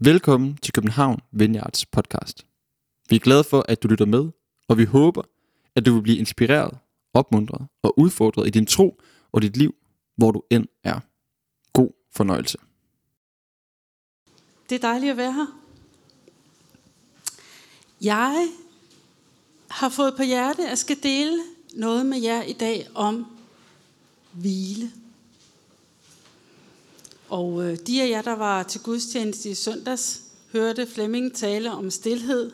Velkommen til København Vineyards podcast. Vi er glade for, at du lytter med, og vi håber, at du vil blive inspireret, opmuntret og udfordret i din tro og dit liv, hvor du end er. God fornøjelse. Det er dejligt at være her. Jeg har fået på hjerte, at jeg skal dele noget med jer i dag om hvile. Og øh, de af jer, der var til gudstjeneste i søndags, hørte Flemming tale om stillhed.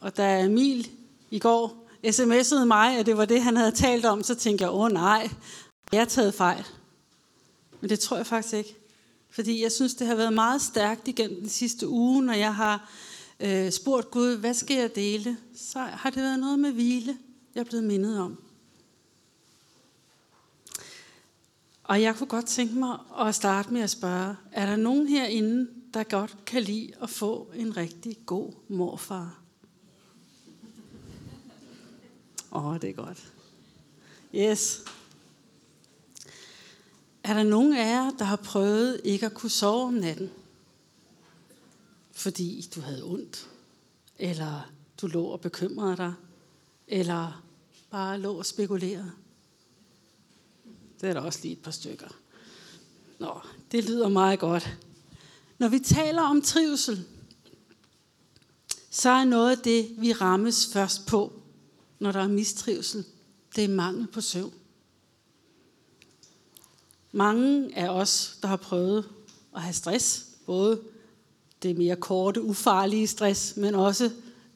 Og da Emil i går sms'ede mig, at det var det, han havde talt om, så tænkte jeg, åh nej, jeg har taget fejl. Men det tror jeg faktisk ikke. Fordi jeg synes, det har været meget stærkt igennem den sidste uge, når jeg har øh, spurgt Gud, hvad skal jeg dele? Så har det været noget med hvile, jeg er blevet mindet om. Og jeg kunne godt tænke mig at starte med at spørge, er der nogen herinde, der godt kan lide at få en rigtig god morfar? Åh, oh, det er godt. Yes. Er der nogen af jer, der har prøvet ikke at kunne sove om natten? Fordi du havde ondt? Eller du lå og bekymrede dig? Eller bare lå og spekulerede? Det er der også lige et par stykker. Nå, det lyder meget godt. Når vi taler om trivsel, så er noget af det, vi rammes først på, når der er mistrivsel, det er mangel på søvn. Mange af os, der har prøvet at have stress, både det mere korte, ufarlige stress, men også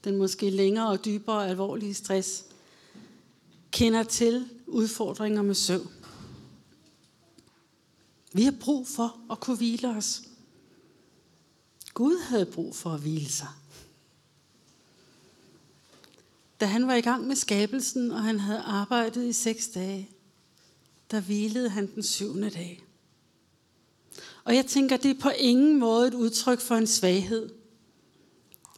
den måske længere og dybere alvorlige stress, kender til udfordringer med søvn. Vi har brug for at kunne hvile os. Gud havde brug for at hvile sig. Da han var i gang med skabelsen, og han havde arbejdet i seks dage, der hvilede han den syvende dag. Og jeg tænker, det er på ingen måde et udtryk for en svaghed.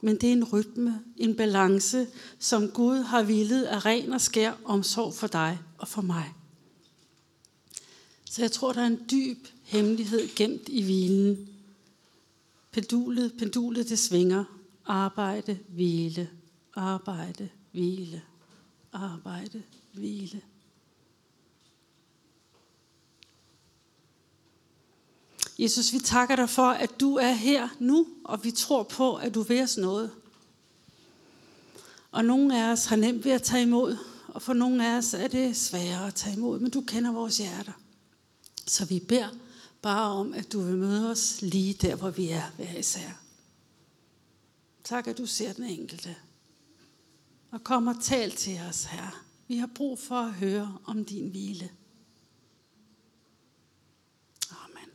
Men det er en rytme, en balance, som Gud har villet af ren og skær omsorg for dig og for mig. Så jeg tror, der er en dyb hemmelighed gemt i hvilen. Pendulet, pendulet det svinger. Arbejde, hvile, arbejde, hvile, arbejde, hvile. Jesus, vi takker dig for, at du er her nu, og vi tror på, at du vil os noget. Og nogle af os har nemt ved at tage imod, og for nogle af os er det sværere at tage imod, men du kender vores hjerter. Så vi beder bare om, at du vil møde os lige der, hvor vi er hver især. Tak, at du ser den enkelte. Og kom og tal til os, her. Vi har brug for at høre om din hvile. Amen.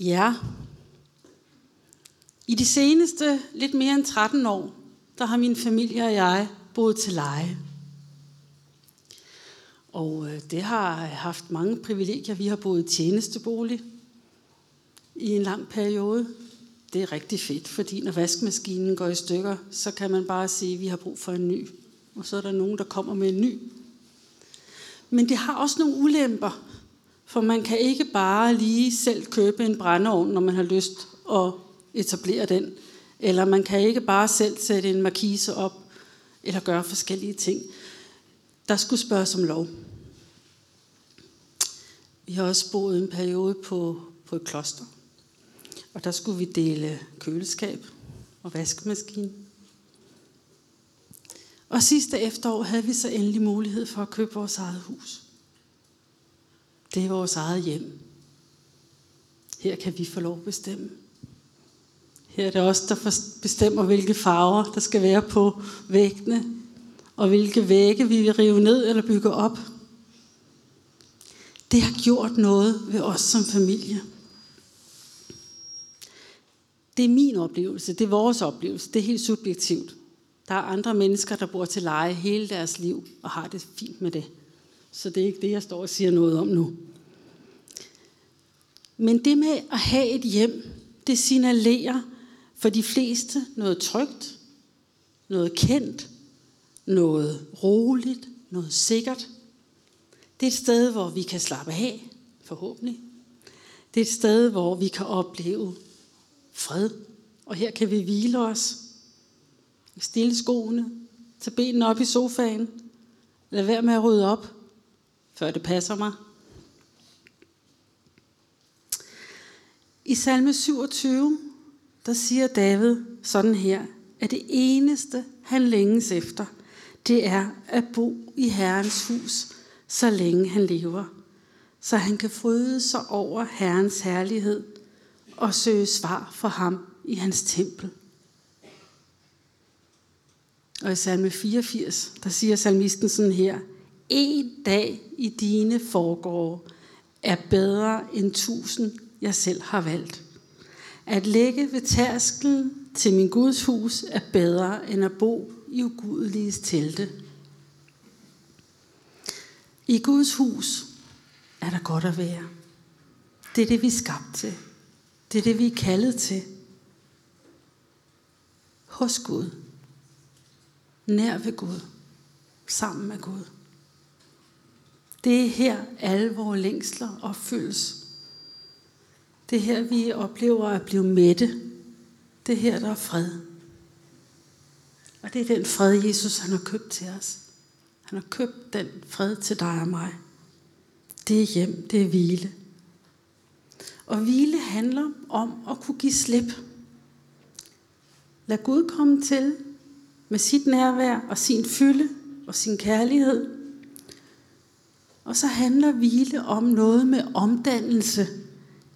Ja. I de seneste lidt mere end 13 år, der har min familie og jeg boet til leje. Og øh, det har haft mange privilegier. Vi har boet i tjenestebolig i en lang periode. Det er rigtig fedt, fordi når vaskemaskinen går i stykker, så kan man bare sige, at vi har brug for en ny. Og så er der nogen, der kommer med en ny. Men det har også nogle ulemper, for man kan ikke bare lige selv købe en brændeovn, når man har lyst at etablere den. Eller man kan ikke bare selv sætte en markise op, eller gøre forskellige ting. Der skulle spørges om lov. Vi har også boet en periode på, på et kloster, og der skulle vi dele køleskab og vaskemaskine. Og sidste efterår havde vi så endelig mulighed for at købe vores eget hus. Det er vores eget hjem. Her kan vi få lov at bestemme. Her er det os, der bestemmer, hvilke farver der skal være på væggene, og hvilke vægge vi vil rive ned eller bygge op. Det har gjort noget ved os som familie. Det er min oplevelse, det er vores oplevelse, det er helt subjektivt. Der er andre mennesker, der bor til leje hele deres liv og har det fint med det. Så det er ikke det, jeg står og siger noget om nu. Men det med at have et hjem, det signalerer for de fleste noget trygt, noget kendt, noget roligt, noget sikkert. Det er et sted, hvor vi kan slappe af, forhåbentlig. Det er et sted, hvor vi kan opleve fred. Og her kan vi hvile os. Stille skoene. Tag benene op i sofaen. Lad være med at rydde op, før det passer mig. I salme 27, der siger David sådan her, at det eneste, han længes efter, det er at bo i Herrens hus, så længe han lever, så han kan fryde sig over Herrens herlighed og søge svar for ham i hans tempel. Og i salme 84, der siger salmisten sådan her, En dag i dine forgår er bedre end tusind, jeg selv har valgt. At ligge ved tærskelen til min Guds hus er bedre end at bo i ugudeliges telte. I Guds hus er der godt at være. Det er det, vi er skabt til. Det er det, vi er kaldet til. Hos Gud. Nær ved Gud. Sammen med Gud. Det er her, alle vores længsler opfyldes. Det er her, vi oplever at blive mætte. Det er her, der er fred. Og det er den fred, Jesus han har købt til os. Han har købt den fred til dig og mig. Det er hjem, det er hvile. Og hvile handler om at kunne give slip. Lad Gud komme til med sit nærvær og sin fylde og sin kærlighed. Og så handler hvile om noget med omdannelse.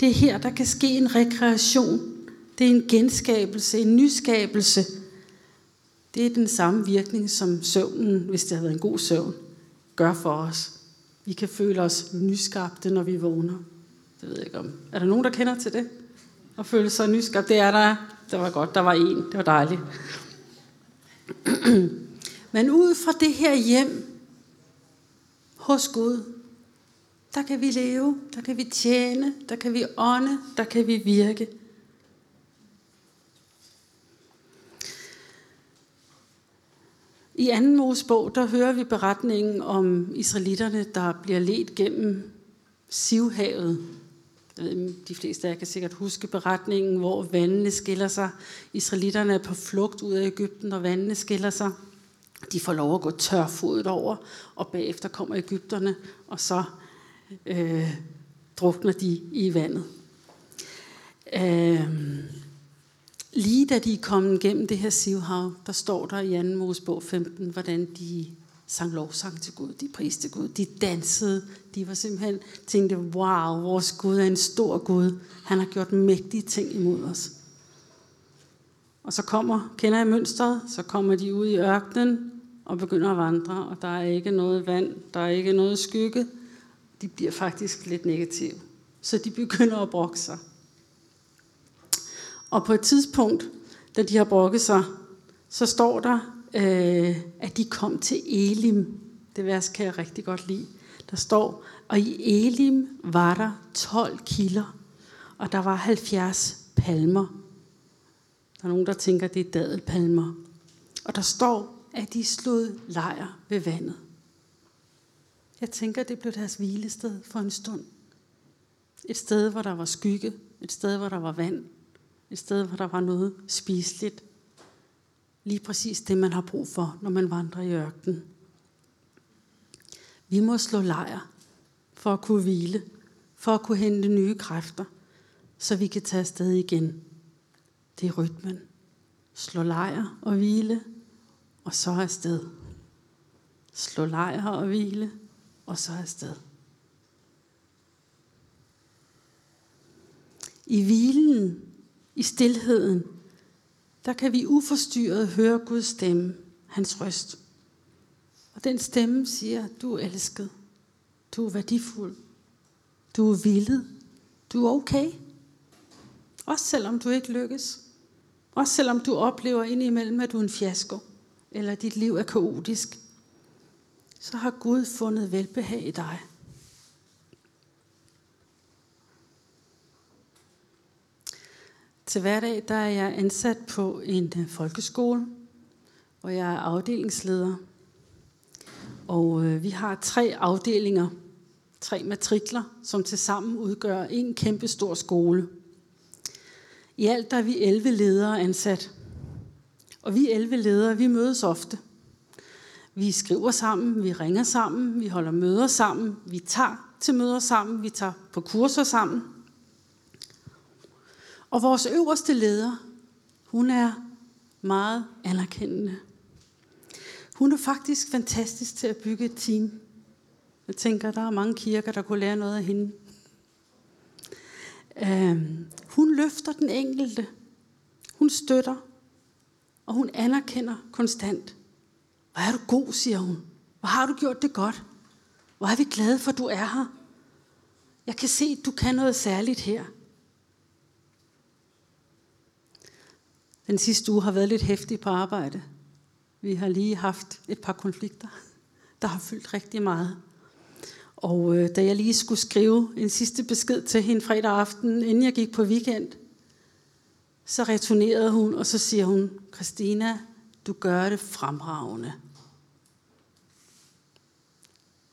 Det er her, der kan ske en rekreation. Det er en genskabelse, en nyskabelse. Det er den samme virkning, som søvnen, hvis det har været en god søvn, gør for os. Vi kan føle os nyskabte, når vi vågner. Det ved jeg ikke om. Er der nogen, der kender til det? At føle sig nyskabt? Det er der. Det var godt, der var en. Det var dejligt. Men ud fra det her hjem hos Gud, der kan vi leve, der kan vi tjene, der kan vi ånde, der kan vi virke. I anden Mosebog, der hører vi beretningen om israelitterne, der bliver ledt gennem Sivhavet. De fleste af jer kan sikkert huske beretningen, hvor vandene skiller sig. Israelitterne er på flugt ud af Ægypten, og vandene skiller sig. De får lov at gå tørfodet over, og bagefter kommer Ægypterne, og så øh, drukner de i vandet. Øh, lige da de er kommet gennem det her sivhav, der står der i 2. Mosebog 15, hvordan de sang lovsang til Gud, de priste Gud, de dansede, de var simpelthen tænkte, wow, vores Gud er en stor Gud, han har gjort mægtige ting imod os. Og så kommer, kender jeg mønstret, så kommer de ud i ørkenen og begynder at vandre, og der er ikke noget vand, der er ikke noget skygge, de bliver faktisk lidt negative. Så de begynder at brokke sig. Og på et tidspunkt, da de har brokket sig, så står der, øh, at de kom til Elim. Det vers kan jeg rigtig godt lide. Der står, og i Elim var der 12 kilder, og der var 70 palmer. Der er nogen, der tænker, at det er dadelpalmer. Og der står, at de slog lejr ved vandet. Jeg tænker, det blev deres hvilested for en stund. Et sted, hvor der var skygge. Et sted, hvor der var vand. Et sted, hvor der var noget spiseligt. Lige præcis det, man har brug for, når man vandrer i ørkenen. Vi må slå lejr for at kunne hvile, for at kunne hente nye kræfter, så vi kan tage afsted igen. Det er rytmen. Slå lejr og hvile, og så afsted. Slå lejr og hvile, og så afsted. I hvilen, i stilheden, der kan vi uforstyrret høre Guds stemme, hans røst. Og den stemme siger, du er elsket, du er værdifuld, du er villet, du er okay. Også selvom du ikke lykkes. Også selvom du oplever indimellem, at du er en fiasko, eller dit liv er kaotisk så har Gud fundet velbehag i dig. Til hverdag der er jeg ansat på en øh, folkeskole, hvor jeg er afdelingsleder. Og øh, vi har tre afdelinger Tre matrikler, som tilsammen udgør en kæmpe stor skole. I alt der er vi 11 ledere ansat. Og vi 11 ledere, vi mødes ofte. Vi skriver sammen, vi ringer sammen, vi holder møder sammen, vi tager til møder sammen, vi tager på kurser sammen. Og vores øverste leder, hun er meget anerkendende. Hun er faktisk fantastisk til at bygge et team. Jeg tænker, der er mange kirker, der kunne lære noget af hende. Øhm, hun løfter den enkelte. Hun støtter. Og hun anerkender konstant. Hvor er du god, siger hun. Hvor har du gjort det godt. Hvor er vi glade for, at du er her. Jeg kan se, at du kan noget særligt her. Den sidste uge har været lidt hæftig på arbejde. Vi har lige haft et par konflikter, der har fyldt rigtig meget. Og øh, da jeg lige skulle skrive en sidste besked til hende fredag aften, inden jeg gik på weekend, så returnerede hun, og så siger hun, Christina, du gør det fremragende.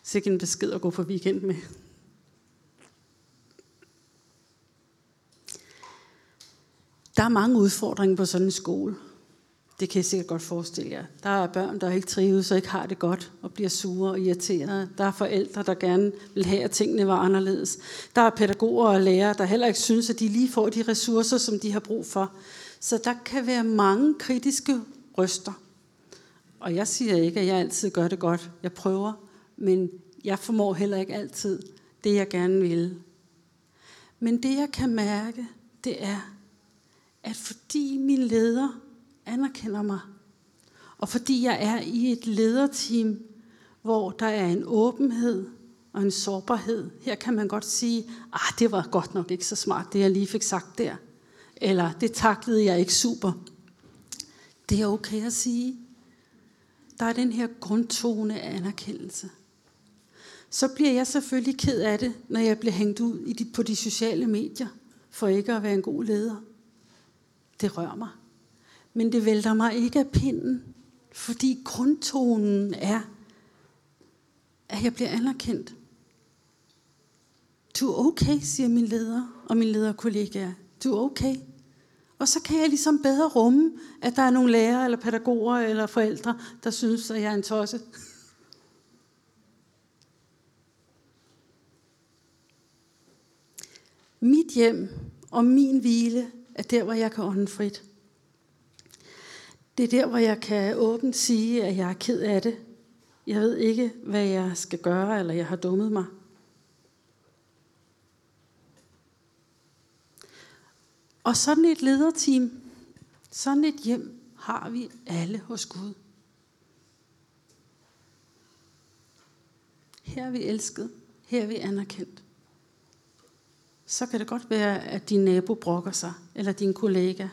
Sikke en besked at gå på weekend med. Der er mange udfordringer på sådan en skole. Det kan jeg sikkert godt forestille jer. Der er børn, der ikke trives og ikke har det godt og bliver sure og irriterede. Der er forældre, der gerne vil have, at tingene var anderledes. Der er pædagoger og lærere, der heller ikke synes, at de lige får de ressourcer, som de har brug for. Så der kan være mange kritiske røster. Og jeg siger ikke, at jeg altid gør det godt. Jeg prøver, men jeg formår heller ikke altid det, jeg gerne vil. Men det, jeg kan mærke, det er, at fordi min leder anerkender mig, og fordi jeg er i et lederteam, hvor der er en åbenhed og en sårbarhed, her kan man godt sige, ah, det var godt nok ikke så smart, det jeg lige fik sagt der. Eller det taklede jeg ikke super. Det er okay at sige. Der er den her grundtone af anerkendelse. Så bliver jeg selvfølgelig ked af det, når jeg bliver hængt ud på de sociale medier, for ikke at være en god leder. Det rører mig. Men det vælter mig ikke af pinden, fordi grundtonen er, at jeg bliver anerkendt. Du er okay, siger min leder og min lederkollegaer. Du er okay. Og så kan jeg ligesom bedre rumme, at der er nogle lærere eller pædagoger eller forældre, der synes, at jeg er en tosse. Mit hjem og min hvile er der, hvor jeg kan ånde frit. Det er der, hvor jeg kan åbent sige, at jeg er ked af det. Jeg ved ikke, hvad jeg skal gøre, eller jeg har dummet mig. Og sådan et lederteam, sådan et hjem har vi alle hos Gud. Her er vi elsket, her er vi anerkendt. Så kan det godt være, at din nabo brokker sig, eller din kollega,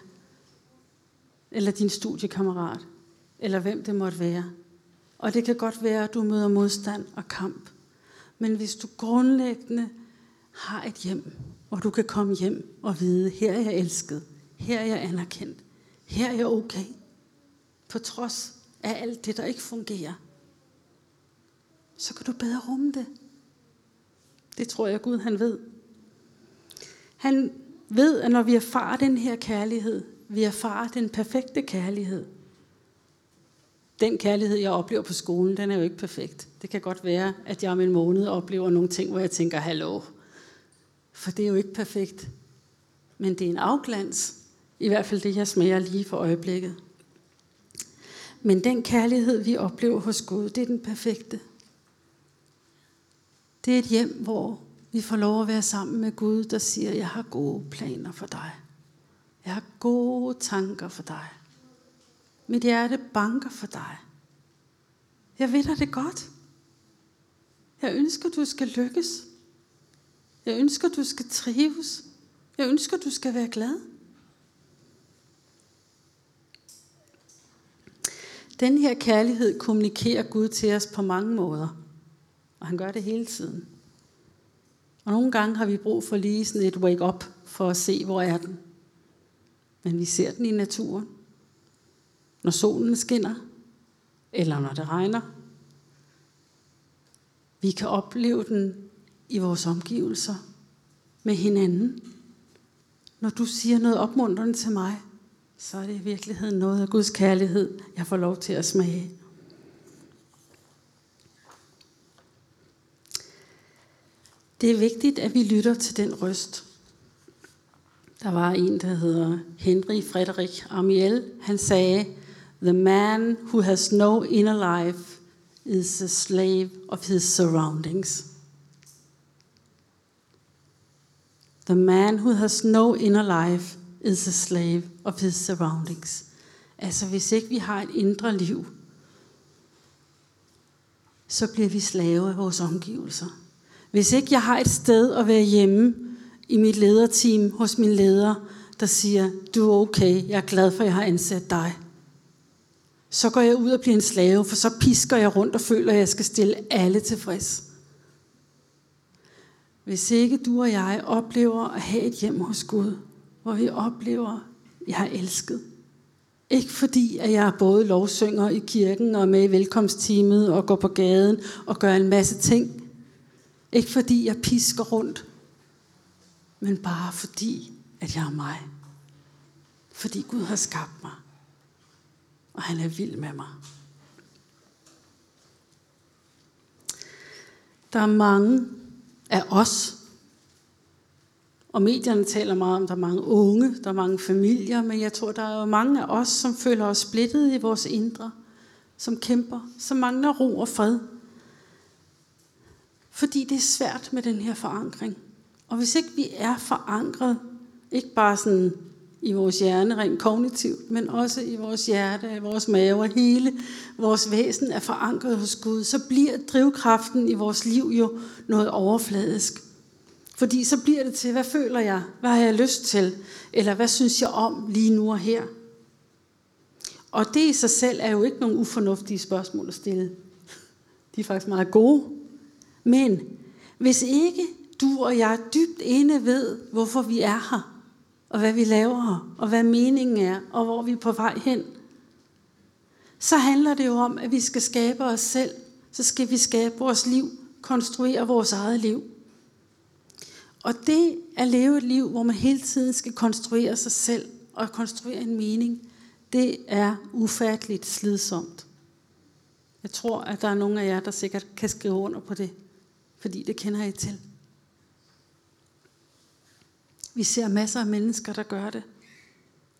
eller din studiekammerat, eller hvem det måtte være. Og det kan godt være, at du møder modstand og kamp. Men hvis du grundlæggende har et hjem, hvor du kan komme hjem og vide, her er jeg elsket, her er jeg anerkendt, her er jeg okay, på trods af alt det, der ikke fungerer, så kan du bedre rumme det. Det tror jeg, Gud han ved. Han ved, at når vi erfarer den her kærlighed, vi erfarer den perfekte kærlighed. Den kærlighed, jeg oplever på skolen, den er jo ikke perfekt. Det kan godt være, at jeg om en måned oplever nogle ting, hvor jeg tænker, hallo. For det er jo ikke perfekt. Men det er en afglans. I hvert fald det, jeg smager lige for øjeblikket. Men den kærlighed, vi oplever hos Gud, det er den perfekte. Det er et hjem, hvor vi får lov at være sammen med Gud, der siger, jeg har gode planer for dig. Jeg har gode tanker for dig. Mit hjerte banker for dig. Jeg ved dig det godt. Jeg ønsker, du skal lykkes. Jeg ønsker, du skal trives. Jeg ønsker, du skal være glad. Den her kærlighed kommunikerer Gud til os på mange måder. Og han gør det hele tiden. Og nogle gange har vi brug for lige sådan et wake-up for at se, hvor er den. Men vi ser den i naturen. Når solen skinner, eller når det regner. Vi kan opleve den i vores omgivelser med hinanden. Når du siger noget opmuntrende til mig, så er det i virkeligheden noget af Guds kærlighed, jeg får lov til at smage. Det er vigtigt, at vi lytter til den røst. Der var en, der hedder Henry Frederik Amiel. Han sagde, The man who has no inner life is a slave of his surroundings. The man who has no inner life is a slave of his surroundings. Altså hvis ikke vi har et indre liv, så bliver vi slave af vores omgivelser. Hvis ikke jeg har et sted at være hjemme i mit lederteam hos min leder, der siger, du er okay, jeg er glad for, at jeg har ansat dig. Så går jeg ud og bliver en slave, for så pisker jeg rundt og føler, at jeg skal stille alle tilfreds. Hvis ikke du og jeg oplever at have et hjem hos Gud, hvor vi oplever, at jeg er elsket. Ikke fordi, at jeg er både lovsynger i kirken og med i velkomstteamet og går på gaden og gør en masse ting. Ikke fordi, jeg pisker rundt, men bare fordi, at jeg er mig. Fordi Gud har skabt mig, og han er vild med mig. Der er mange af os, og medierne taler meget om, at der er mange unge, der er mange familier, men jeg tror, der er jo mange af os, som føler os splittet i vores indre, som kæmper, som mangler ro og fred. Fordi det er svært med den her forankring. Og hvis ikke vi er forankret, ikke bare sådan i vores hjerne rent kognitivt, men også i vores hjerte, i vores mave og hele vores væsen er forankret hos Gud, så bliver drivkraften i vores liv jo noget overfladisk. Fordi så bliver det til, hvad føler jeg? Hvad har jeg lyst til? Eller hvad synes jeg om lige nu og her? Og det i sig selv er jo ikke nogen ufornuftige spørgsmål at stille. De er faktisk meget gode. Men hvis ikke du og jeg dybt inde ved, hvorfor vi er her, og hvad vi laver og hvad meningen er, og hvor vi er på vej hen, så handler det jo om, at vi skal skabe os selv. Så skal vi skabe vores liv, konstruere vores eget liv. Og det at leve et liv, hvor man hele tiden skal konstruere sig selv og konstruere en mening, det er ufatteligt slidsomt. Jeg tror, at der er nogle af jer, der sikkert kan skrive under på det, fordi det kender I til. Vi ser masser af mennesker, der gør det.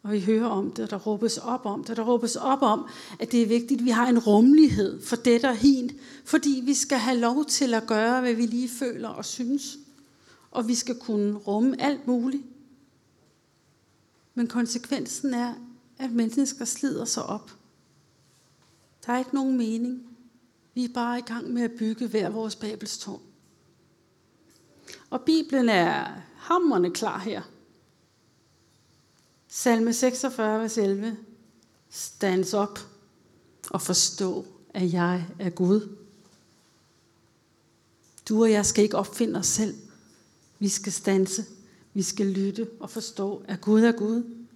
Og vi hører om det, og der råbes op om det. Der råbes op om, at det er vigtigt, at vi har en rummelighed for det og hin, fordi vi skal have lov til at gøre, hvad vi lige føler og synes og vi skal kunne rumme alt muligt. Men konsekvensen er, at mennesker slider sig op. Der er ikke nogen mening. Vi er bare i gang med at bygge hver vores babelstårn. Og Bibelen er hammerne klar her. Salme 46, vers 11. Stands op og forstå, at jeg er Gud. Du og jeg skal ikke opfinde os selv. Vi skal stanse, vi skal lytte og forstå, at Gud er Gud.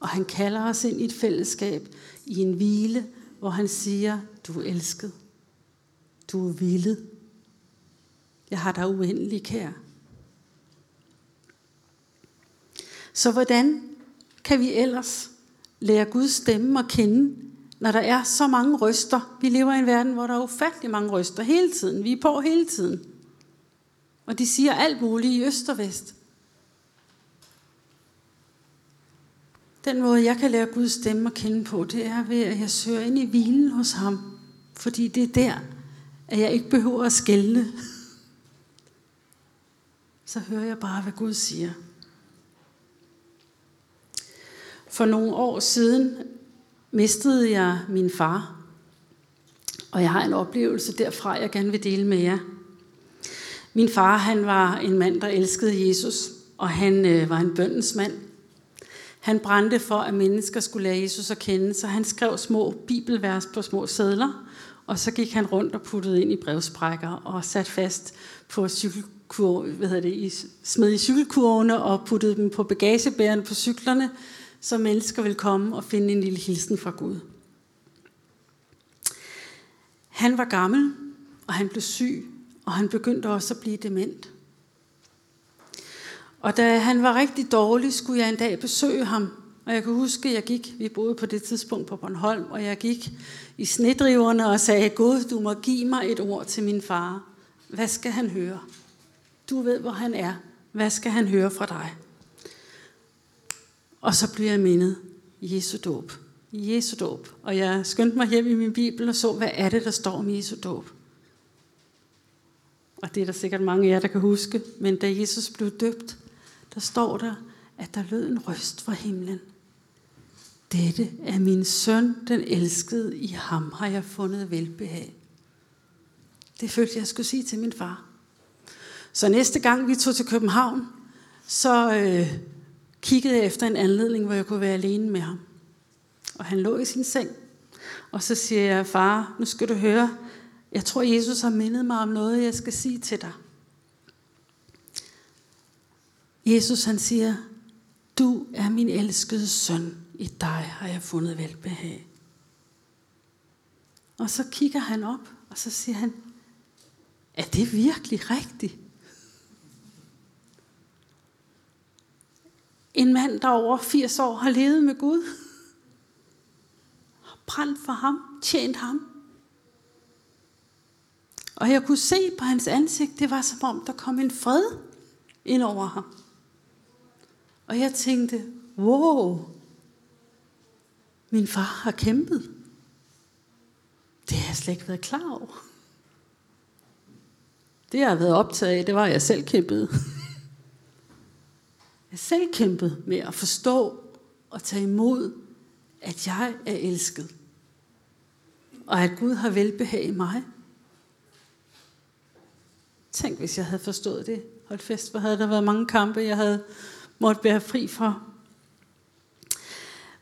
Og han kalder os ind i et fællesskab, i en hvile, hvor han siger, du er elsket. Du er vildet. Jeg har dig uendelig kær. Så hvordan kan vi ellers lære Guds stemme at kende, når der er så mange røster? Vi lever i en verden, hvor der er ufattelig mange røster hele tiden. Vi er på hele tiden. Og de siger alt muligt i øst og vest. Den måde, jeg kan lære Guds stemme at kende på, det er ved, at jeg søger ind i hvilen hos ham. Fordi det er der, at jeg ikke behøver at skælne. Så hører jeg bare, hvad Gud siger. For nogle år siden mistede jeg min far. Og jeg har en oplevelse derfra, jeg gerne vil dele med jer. Min far han var en mand, der elskede Jesus, og han øh, var en bøndens mand. Han brændte for, at mennesker skulle lære Jesus at kende, så han skrev små bibelvers på små sædler, og så gik han rundt og puttede ind i brevsprækker og sat fast på cykelkurve, hvad hedder det, i, smed i cykelkurvene og puttede dem på bagagebærerne på cyklerne, så mennesker vil komme og finde en lille hilsen fra Gud. Han var gammel, og han blev syg, og han begyndte også at blive dement. Og da han var rigtig dårlig, skulle jeg en dag besøge ham. Og jeg kan huske, at jeg gik, vi boede på det tidspunkt på Bornholm, og jeg gik i snedriverne og sagde, Gud, du må give mig et ord til min far. Hvad skal han høre? Du ved, hvor han er. Hvad skal han høre fra dig? Og så blev jeg mindet. Jesu dåb. Jesu dåb. Og jeg skyndte mig hjem i min bibel og så, hvad er det, der står om Jesu dåb. Og det er der sikkert mange af jer, der kan huske. Men da Jesus blev døbt, der står der, at der lød en røst fra himlen. Dette er min søn, den elskede. I ham har jeg fundet velbehag. Det følte jeg skulle sige til min far. Så næste gang vi tog til København, så øh, kiggede jeg efter en anledning, hvor jeg kunne være alene med ham. Og han lå i sin seng. Og så siger jeg, far, nu skal du høre, jeg tror, Jesus har mindet mig om noget, jeg skal sige til dig. Jesus han siger, du er min elskede søn, i dig har jeg fundet velbehag. Og så kigger han op, og så siger han, er det virkelig rigtigt? En mand, der over 80 år har levet med Gud, har brændt for ham, tjent ham. Og jeg kunne se på hans ansigt, det var som om, der kom en fred ind over ham. Og jeg tænkte, wow, min far har kæmpet. Det har jeg slet ikke været klar over. Det jeg har været optaget af, det var, at jeg selv kæmpede. Jeg selv kæmpet med at forstå og tage imod, at jeg er elsket. Og at Gud har velbehag i mig. Tænk, hvis jeg havde forstået det. Hold fest, hvor havde der været mange kampe, jeg havde måtte være fri for.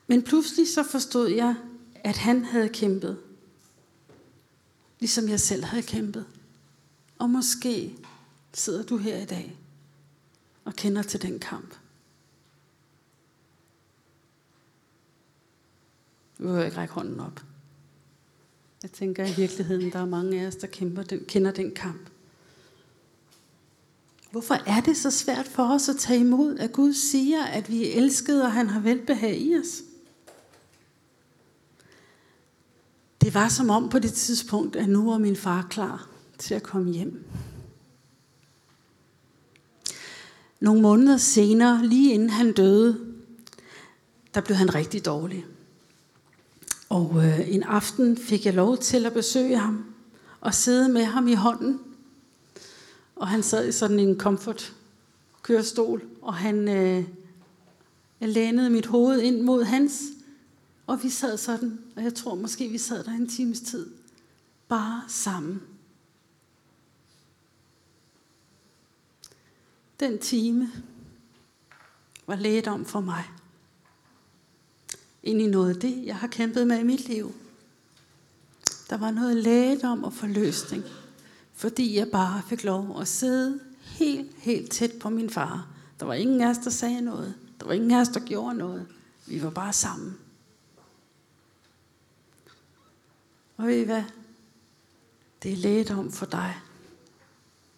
Men pludselig så forstod jeg, at han havde kæmpet. Ligesom jeg selv havde kæmpet. Og måske sidder du her i dag og kender til den kamp. Du vil ikke række hånden op. Jeg tænker i virkeligheden, der er mange af os, der kæmper den, kender den kamp. Hvorfor er det så svært for os at tage imod, at Gud siger, at vi er elskede, og han har velbehag i os? Det var som om på det tidspunkt, at nu var min far klar til at komme hjem. Nogle måneder senere, lige inden han døde, der blev han rigtig dårlig. Og øh, en aften fik jeg lov til at besøge ham og sidde med ham i hånden. Og han sad i sådan en comfort kørestol, og han øh, jeg lænede mit hoved ind mod hans, og vi sad sådan, og jeg tror måske vi sad der en times tid, bare sammen. Den time var lægedom for mig. Ind i noget af det, jeg har kæmpet med i mit liv. Der var noget lægedom og forløsning, fordi jeg bare fik lov at sidde helt, helt tæt på min far. Der var ingen af os, der sagde noget. Der var ingen af os, der gjorde noget. Vi var bare sammen. Og ved I hvad? Det er lægedom for dig.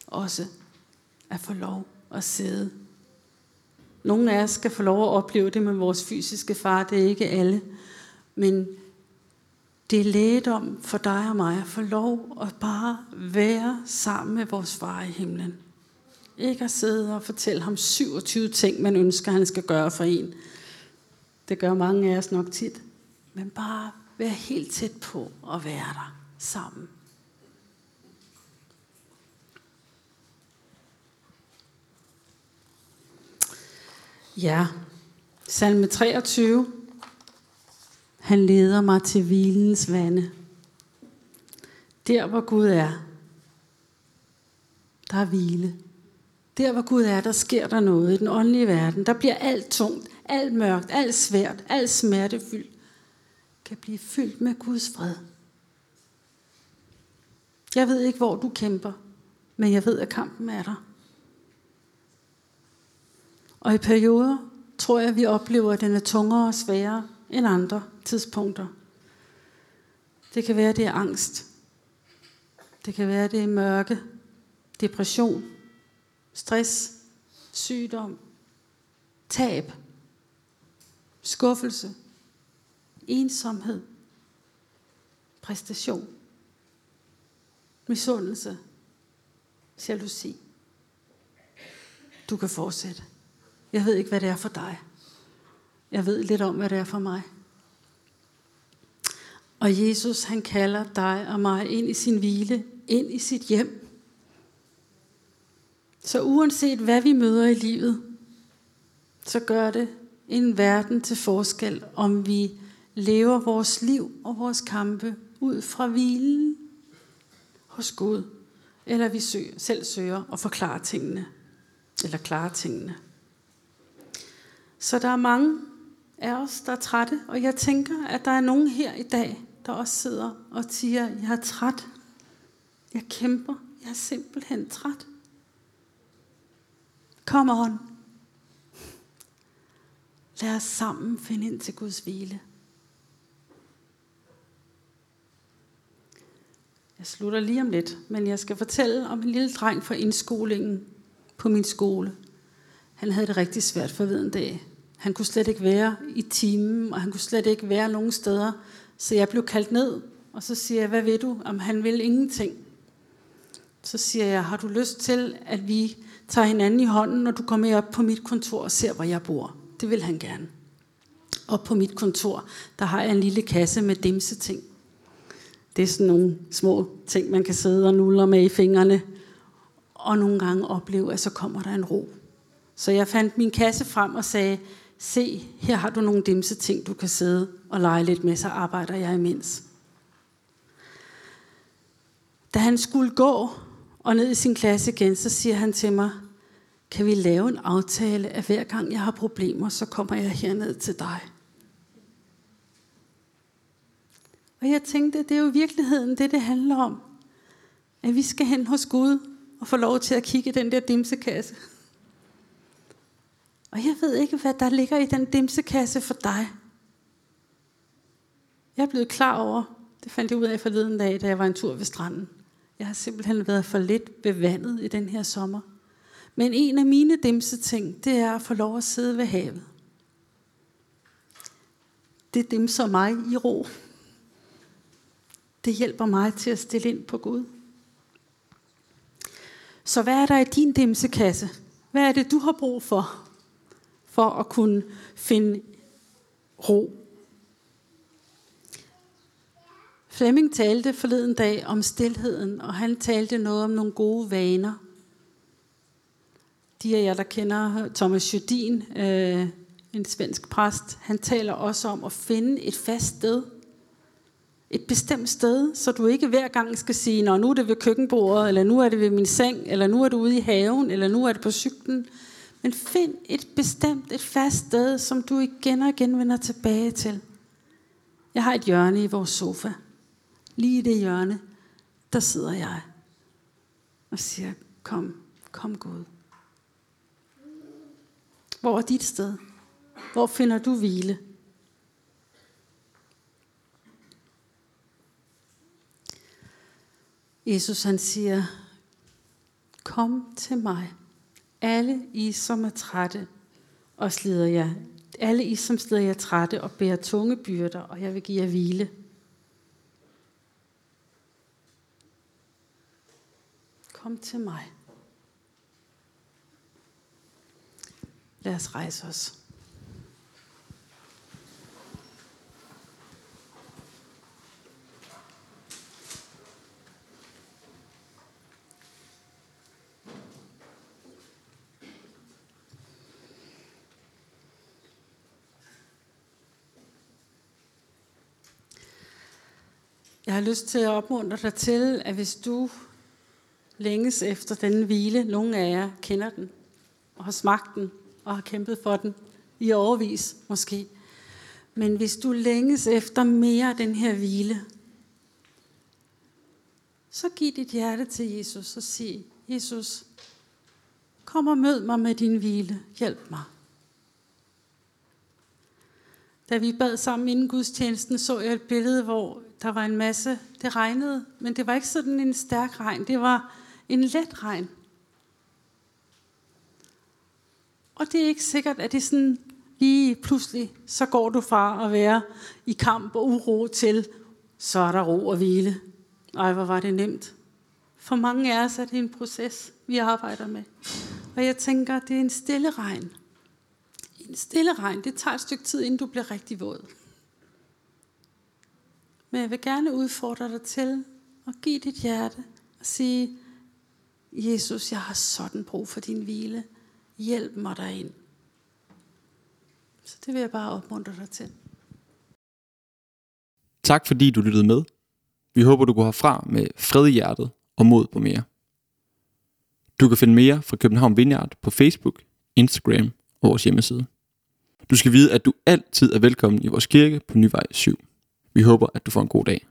Også at få lov at sidde. Nogle af os skal få lov at opleve det med vores fysiske far, det er ikke alle. Men det er lægedom for dig og mig at få lov at bare være sammen med vores far i himlen. Ikke at sidde og fortælle ham 27 ting, man ønsker, han skal gøre for en. Det gør mange af os nok tit. Men bare være helt tæt på at være der sammen. Ja, salme 23. Han leder mig til hvilens vande. Der hvor Gud er, der er hvile. Der hvor Gud er, der sker der noget i den åndelige verden. Der bliver alt tungt, alt mørkt, alt svært, alt smertefyldt. Kan blive fyldt med Guds fred. Jeg ved ikke, hvor du kæmper, men jeg ved, at kampen er der. Og i perioder tror jeg, vi oplever, at den er tungere og sværere end andre tidspunkter. Det kan være, det er angst. Det kan være, det er mørke, depression, stress, sygdom, tab, skuffelse, ensomhed, præstation, misundelse, jalousi. Du kan fortsætte. Jeg ved ikke, hvad det er for dig. Jeg ved lidt om, hvad det er for mig. Og Jesus, han kalder dig og mig ind i sin hvile, ind i sit hjem. Så uanset hvad vi møder i livet, så gør det en verden til forskel, om vi lever vores liv og vores kampe ud fra hvilen hos Gud, eller vi søger, selv søger at forklare tingene, eller klare tingene. Så der er mange af os, der er trætte, og jeg tænker, at der er nogen her i dag, der også sidder og siger, jeg er træt, jeg kæmper, jeg er simpelthen træt. Kom on. Lad os sammen finde ind til Guds hvile. Jeg slutter lige om lidt, men jeg skal fortælle om en lille dreng fra indskolingen på min skole. Han havde det rigtig svært forleden dag. Han kunne slet ikke være i timen, og han kunne slet ikke være nogen steder. Så jeg blev kaldt ned, og så siger jeg, hvad ved du? Om han vil ingenting. Så siger jeg, har du lyst til, at vi tager hinanden i hånden, når du kommer op på mit kontor og ser, hvor jeg bor? Det vil han gerne. Og på mit kontor, der har jeg en lille kasse med dimse ting. Det er sådan nogle små ting, man kan sidde og nulle med i fingrene. Og nogle gange opleve, at så kommer der en ro. Så jeg fandt min kasse frem og sagde, se, her har du nogle dimse ting, du kan sidde og lege lidt med, så arbejder jeg imens. Da han skulle gå og ned i sin klasse igen, så siger han til mig, kan vi lave en aftale, at hver gang jeg har problemer, så kommer jeg herned til dig. Og jeg tænkte, det er jo i virkeligheden det, det handler om. At vi skal hen hos Gud og få lov til at kigge i den der dimsekasse. Og jeg ved ikke, hvad der ligger i den dimsekasse for dig. Jeg er blevet klar over, det fandt jeg ud af forleden dag, da jeg var en tur ved stranden. Jeg har simpelthen været for lidt bevandet i den her sommer. Men en af mine dimse ting, det er at få lov at sidde ved havet. Det dimser mig i ro. Det hjælper mig til at stille ind på Gud. Så hvad er der i din dimsekasse? Hvad er det, du har brug for? For at kunne finde ro. Flemming talte forleden dag om stillheden, og han talte noget om nogle gode vaner. De af jer, der kender Thomas Jodin, øh, en svensk præst, han taler også om at finde et fast sted – et bestemt sted, så du ikke hver gang skal sige, Nå, nu er det ved køkkenbordet, eller nu er det ved min seng, eller nu er det ude i haven, eller nu er det på cyklen. Men find et bestemt, et fast sted, som du igen og igen vender tilbage til. Jeg har et hjørne i vores sofa. Lige i det hjørne, der sidder jeg og siger, kom, kom Gud. Hvor er dit sted? Hvor finder du hvile? Jesus han siger, kom til mig, alle I som er trætte og slider jer, alle I som slider jer trætte og bærer tunge byrder, og jeg vil give jer hvile. Kom til mig. Lad os rejse os. Jeg har lyst til at opmuntre dig til, at hvis du længes efter den hvile, nogle af jer kender den, og har smagt den, og har kæmpet for den, i overvis måske. Men hvis du længes efter mere af den her hvile, så giv dit hjerte til Jesus og sig, Jesus, kom og mød mig med din hvile. Hjælp mig. Da vi bad sammen inden gudstjenesten, så jeg et billede, hvor der var en masse, det regnede, men det var ikke sådan en stærk regn, det var en let regn. Og det er ikke sikkert, at det sådan lige pludselig, så går du fra at være i kamp og uro til, så er der ro og hvile. Ej, hvor var det nemt. For mange af os er det en proces, vi arbejder med. Og jeg tænker, det er en stille regn. En stille regn, det tager et stykke tid, inden du bliver rigtig våd. Men jeg vil gerne udfordre dig til at give dit hjerte og sige, Jesus, jeg har sådan brug for din hvile. Hjælp mig derind. Så det vil jeg bare opmuntre dig til. Tak fordi du lyttede med. Vi håber, du går herfra med fred i hjertet og mod på mere. Du kan finde mere fra København Vineyard på Facebook, Instagram og vores hjemmeside. Du skal vide, at du altid er velkommen i vores kirke på Nyvej 7. Vi håber, at du får en god dag.